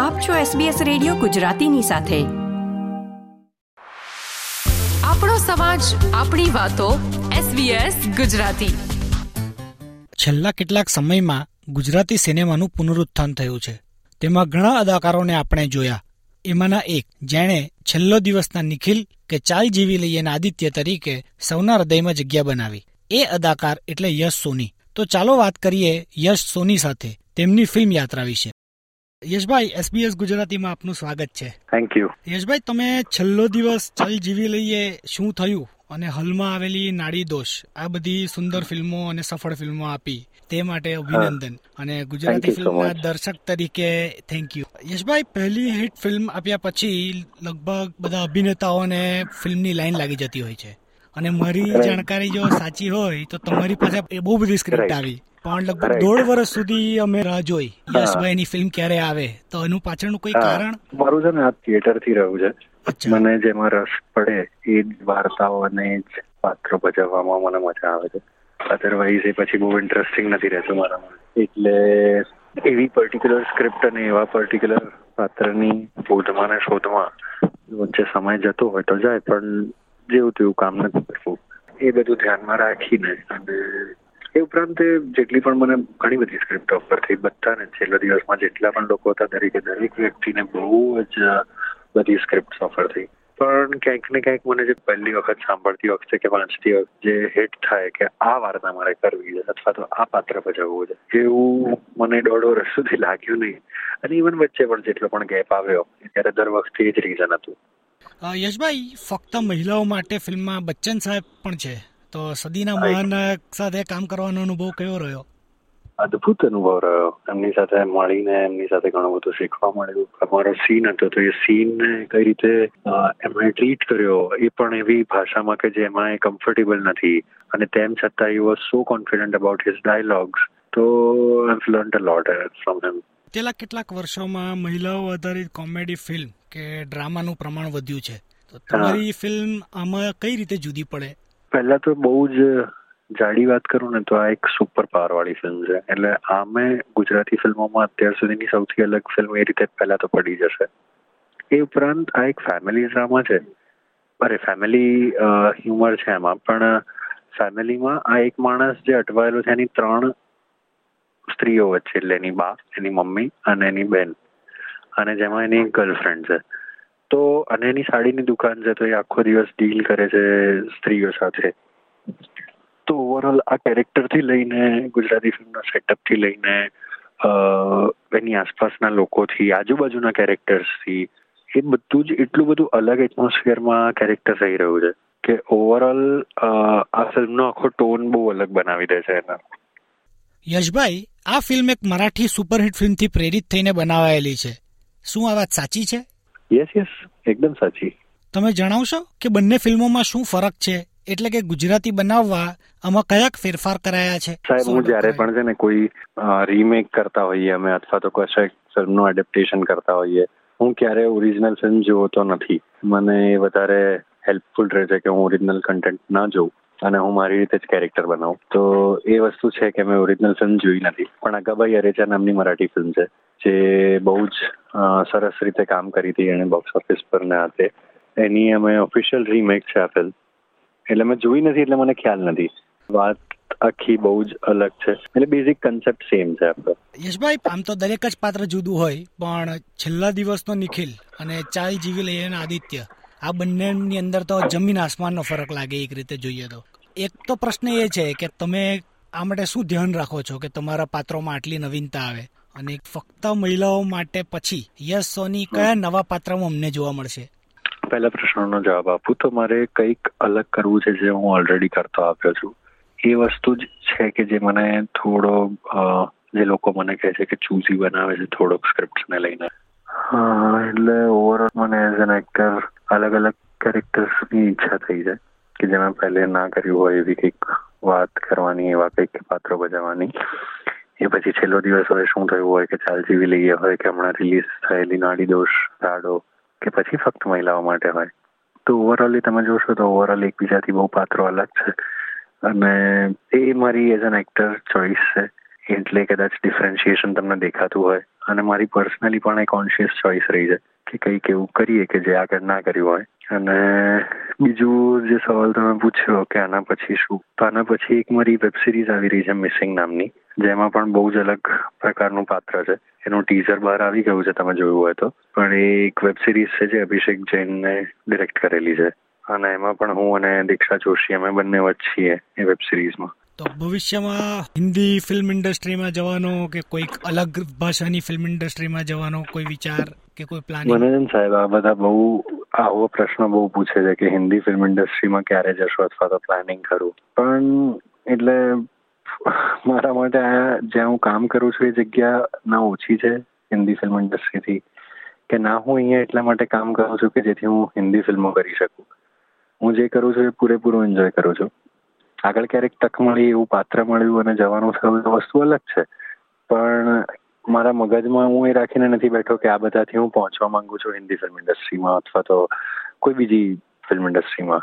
આપ છો SBS radio ગુજરાતીની સાથે. આપણો સમાજ આપણી વાતો SBS ગુજરાતી. છેલ્લા કેટલાક સમયમાં ગુજરાતી સિનેમાનું પુનરુત્થાન થયું છે. તેમાં ઘણા અદાકારોને આપણે જોયા. એમાંના એક જેણે છેલ્લો દિવસના નિખિલ કે ચાલ જીવી લઈએ આદિત્ય તરીકે સૌના હૃદયમાં જગ્યા બનાવી. એ અદાકાર એટલે યશ સોની. તો ચાલો વાત કરીએ યશ સોની સાથે. તેમની ફિલ્મ યાત્રા વિશે. યશભાઈ એસબીએસ ગુજરાતીમાં આપનું સ્વાગત છે. થેન્ક યુ યશભાઈ તમે છેલ્લો દિવસ ચલ જીવી લઈએ શું થયું? અને હાલમાં આવેલી નાડી દોષ આ બધી સુંદર ફિલ્મો અને સફળ ફિલ્મો આપી તે માટે અભિનંદન. અને ગુજરાતી ફિલ્મના દર્શક તરીકે થેન્ક યુ યશભાઈ પહેલી હિટ ફિલ્મ આપ્યા પછી લગભગ બધા અભિનેતાઓને ફિલ્મની લાઈન લાગી જતી હોય છે. અને મારી જાણકારી જો સાચી હોય તો તમારી પાસે બહુ બધી સ્ક્રિપ્ટ આવી. પણ લગભગ દોઢ વર્ષ સુધી અમે રાહ જોઈ. યશભાઈની ફિલ્મ ક્યારે આવે? તો એનું પાછળનું કોઈ કારણ? મારું છે ને આ થિયેટરથી રહ્યું છે. મને જેમાં રસ પડે એ જ વાર્તાઓ અને એ જ પાત્રો ભજવવામાં મને મજા આવે છે. અધરવાઇઝ એ પછી બહુ ઇન્ટરેસ્ટિંગ નથી રહેતું મારા એટલે એવી પર્ટિક્યુલર સ્ક્રિપ્ટ અને એવા પર્ટિક્યુલર પાત્રની શોધમાં ને શોધમાં વચ્ચે સમય જતો હોય તો જાય પણ જેવું તેવું કામ નથી કરવું. એ બધું ધ્યાનમાં રાખીને અને ઉપરાંત જેટલી પણ મને ઘણી બધી સ્ક્રિપ્ટ ઓફર થઈ, બધાને છેલ્લા દિવસમાં જેટલા પણ લોકો હતા, દરેકે દરેક વ્યક્તિને બહુ જ બધી સ્ક્રિપ્ટ ઓફર થઈ. પણ ક્યાંક ને ક્યાંક મને જે પહેલી વખત સાંભળતી વખતે કે વાંચતી વખતે જે હિટ થાય કે આ વાર્તા મારે કરવી છે અથવા તો આ પાત્ર ભજવવું છે, એવું મને દોઢ વર્ષ સુધી લાગ્યું નહીં. અને ઇવન વચ્ચે પણ જેટલો પણ ગેપ આવ્યો ત્યારે દર વખતે જ રીઝન હતું. યશભાઈ, ફક્ત મહિલાઓ માટે ફિલ્મમાં બચ્ચન સાહેબ પણ છે. તો સદીના મહાન સાથે કામ કરવાનો અનુભવ કયો રહ્યો? અદ્ભુત અનુભવ રહ્યો. એમની સાથે મળીને એમની સાથે ઘણું બધું શીખવા મળ્યું. અમારો સીન હતો તો એ સીનને કઈ રીતે એમણે ટ્રીટ કર્યો એ પણ એવી ભાષામાં કે જેમાં એ કમ્ફર્ટેબલ નથી. અને તેમ છતાં you was so confident about his dialogues તો I learn a lot from him છેલ્લા કેટલાક વર્ષોમાં મહિલાઓ આધારિત કોમેડી ફિલ્મ કે ડ્રામાનું પ્રમાણ વધ્યું છે. તો તમારી ફિલ્મ આમાં કઈ રીતે જુદી પડે? પહેલા તો બહુ જ જાડી વાત કરું ને તો આ એક સુપર પાવર વાળી ફિલ્મ છે. એટલે આમે ગુજરાતી ફિલ્મોમાં અત્યાર સુધીની સૌથી અલગ ફિલ્મ એ રીતે પહેલા તો પડી જશે. એ ઉપરાંત આ એક ફેમિલી ડ્રામા છે. અરે ફેમિલી હ્યુમર છે એમાં. પણ ફેમિલીમાં આ એક માણસ જે અટવાયેલો છે એની ત્રણ સ્ત્રીઓ વચ્ચે, એટલે એની બા, એની મમ્મી અને એની બેન. અને જેમાં એની ગર્લફ્રેન્ડ છે. તો અને એની સાડીની દુકાન છે તો એ આખો દિવસ ડીલ કરે છે સ્ત્રીઓ સાથે. તો ઓવરઓલ આ કેરેક્ટરથી લઈને, ગુજરાતી ફિલ્મના સેટઅપથી લઈને એની આસપાસના લોકોથી, આજુબાજુના કેરેક્ટર્સથી એ બધું જ એટલું બધું અલગ એટમોસ્ફિયરમાં કેરેક્ટર થઈ રહ્યું છે કે ઓવરઓલ આ ફિલ્મનો આખો ટોન બહુ અલગ બનાવી દે છે એના. યશભાઈ, આ ફિલ્મ એક મરાઠી સુપરહિટ ફિલ્મથી પ્રેરિત થઈને બનાવાયેલી છે. શું આ વાત સાચી છે? યસ યસ એકદમ સાચી. તમે જણાવશો કે બંને ફિલ્મોમાં શું ફરક છે? એટલે કે ગુજરાતી બનાવવા આમાં કયા ફેરફાર કરાયા છે? સાહેબ હું જ્યારે પણ છે ને કોઈ રીમેક કરતા હોઈએ અમે અથવા તો કશાક ફિલ્મનું એડેપ્ટેશન કરતા હોઈએ હું ક્યારે ઓરિજિનલ ફિલ્મ જોતો નથી. મને એ વધારે હેલ્પફુલ રહે છે કે હું ઓરિજિનલ કન્ટેન્ટ ના જોઉં અને હું મારી રીતે જ કેરેક્ટર બનાવું. તો એ વસ્તુ છે કે મેં ઓરિજિનલ ફિલ્મ જોઈ નથી. પણ અગાબાઈ અરેચા નામની મરાઠી ફિલ્મ છે. જે બહુ જ સરસ રીતે કામ કરી હતી એણે બોક્સ ઓફિસ પર ને આ એની અમે ઓફિશિયલ રીમેક છે આપેલ એટલે મેં જોઈ નથી, એટલે મને ખ્યાલ નથી. વાત આખી બહુ જ અલગ છે. એટલે બેઝિક કન્સેપ્ટ સેમ છે આપણો. યશભાઈ, આમ તો દરેક જ પાત્ર જુદું હોય, પણ છેલ્લા દિવસનો નિખિલ અને ચાલ જીવી લઈને આદિત્ય, આ બંનેની અંદર તો જમીન આસમાનનો ફરક લાગે એક રીતે જોઈએ તો. એક તો પ્રશ્ન એ છે કે તમે આ માટે શું ધ્યાન રાખો છો કે તમારા પાત્રોમાં આટલી નવીનતા આવે? અને ફક્ત મહિલાઓ માટે પછી યસ સોની કયા નવા પાત્રમાં અમને જોવા મળશે? પહેલા પ્રશ્નનો જવાબ આપું. તો મારે કંઈક અલગ કરવું છે જે હું ઓલરેડી કરતો આવ્યો છું. એ વસ્તુ જ છે કે જે મને થોડો જે લોકો મને કહે છે કે ચૂઝી બનાવે છે થોડોક સ્ક્રિપ્ટને લઈને. હા એટલે ઓવરઓલ મને એઝ એન એક્ટર અલગ અલગ કેરેક્ટર્સની ઈચ્છા થઈ છે. કે જે મેં પહેલે ના કર્યું હોય એવી કંઈક વાત કરવાની એવા કંઈક પાત્રો ભજવવાની એ પછી છેલ્લો દિવસ હોય શું થયું હોય કે ચાલ જીવી લઈએ હોય કે હમણાં રિલીઝ થયેલી નાડી દોષ રાડો કે પછી ફક્ત મહિલાઓ માટે હોય. તો ઓવરઓલી તમે જોશો તો ઓવરઓલ એકબીજાથી બહુ પાત્રો અલગ છે. અને એ મારી એઝ એન એક્ટર ચોઇસ છે. એટલે કદાચ ડિફરન્શિએશન તમને દેખાતું હોય. અને મારી પર્સનલી પણ એ કોન્શિયસ ચોઇસ રહી છે કે કંઈક એવું કરીએ કે જે આગળ ના કર્યું હોય. અને બીજું જે સવાલ તમે પૂછ્યો કે આના પછી શું? તો આના પછી એક મારી વેબ સિરીઝ આવી રહી છે મિસિંગ નામની. જેમાં પણ બહુ જ અલગ પ્રકારનું પાત્ર છે. એનું ટીઝર બહાર આવી ગયું છે તમે જોયું હોય તો. પણ એ એક વેબ સિરીઝ છે જે અભિષેક જૈનને ડિરેક્ટ કરેલી છે. અને એમાં પણ હું અને દીક્ષા જોશી અમે બંને વચ્ચે એ વેબ સિરીઝમાં તો ભવિષ્યમાં હિન્દી ફિલ્મ ઇન્ડસ્ટ્રીમાં જવાનો કે કોઈક અલગ ભાષાની ફિલ્મ ઇન્ડસ્ટ્રીમાં જવાનો કોઈ વિચાર કે કોઈ પ્લાન મનોરંજન સાહેબ આ બધા બહુ આવો પ્રશ્ન બહુ પૂછે છે કે હિન્દી ફિલ્મ ઇન્ડસ્ટ્રીમાં ક્યારે જશો અથવા તો પ્લાનિંગ કરું? પણ એટલે મારા માટે જ્યાં હું કામ કરું છું એ જગ્યા ના ઓછી છે હિન્દી ફિલ્મ ઇન્ડસ્ટ્રીથી કે ના હું અહીંયા એટલા માટે કામ કરું છું કે જેથી હું હિન્દી ફિલ્મો કરી શકું. હું જે કરું છું એ પૂરેપૂરું એન્જોય કરું છું. આગળ ક્યારેક તક મળી એવું પાત્ર મળ્યું અને જવાનું થયું વસ્તુ અલગ છે. પણ મારા મગજમાં હું એ રાખીને નથી બેઠો કે આ બધાથી હું પહોંચવા માંગુ છું હિન્દી ફિલ્મ ઇન્ડસ્ટ્રીમાં અથવા તો કોઈ બીજી ફિલ્મ ઇન્ડસ્ટ્રીમાં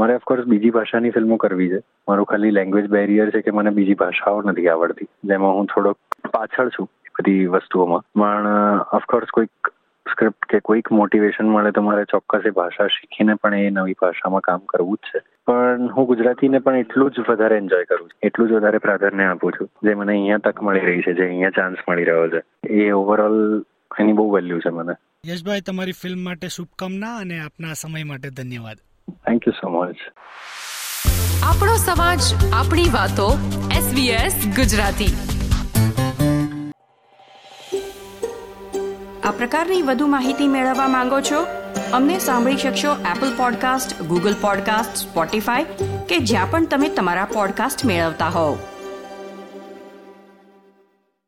મારે ઓફકોર્સ બીજી ભાષાની ફિલ્મો કરવી છે. મારું ખાલી લેંગ્વેજ બેરિયર છે કે મને બીજી ભાષાઓ નથી આવડતી. જેમાં હું થોડોક પાછળ છું બધી વસ્તુઓમાં. પણ ઓફકોર્સ કોઈક સ્ક્રિપ્ટ કે કોઈક મોટિવેશન મળે તો મારે ચોક્કસ એ ભાષા શીખીને પણ એ નવી ભાષામાં કામ કરવું જ છે. પણ હું ગુજરાતીને પણ એટલું જ વધારે એન્જોય કરું છું. એટલું જ વધારે પ્રાધાન્ય આપું છું જે મને અહીંયા તક મળી રહી છે, જે અહીંયા ચાન્સ મળી રહ્યો છે. એ ઓવરઓલ એની બહુ વેલ્યુ છે મને. યશભાઈ, તમારી ફિલ્મ માટે શુભકામના અને આપના સમય માટે ધન્યવાદ. થેન્ક યુ સો મચ આપણો સમાજ, આપણી વાતો SBS ગુજરાતી. આ પ્રકારની વધુ માહિતી મેળવવા માંગો છો? અમને સાંભળી શકશો Apple podcast Google podcast Spotify કે જ્યાં પણ તમે તમારા પોડકાસ્ટ મેળવતા હોવ.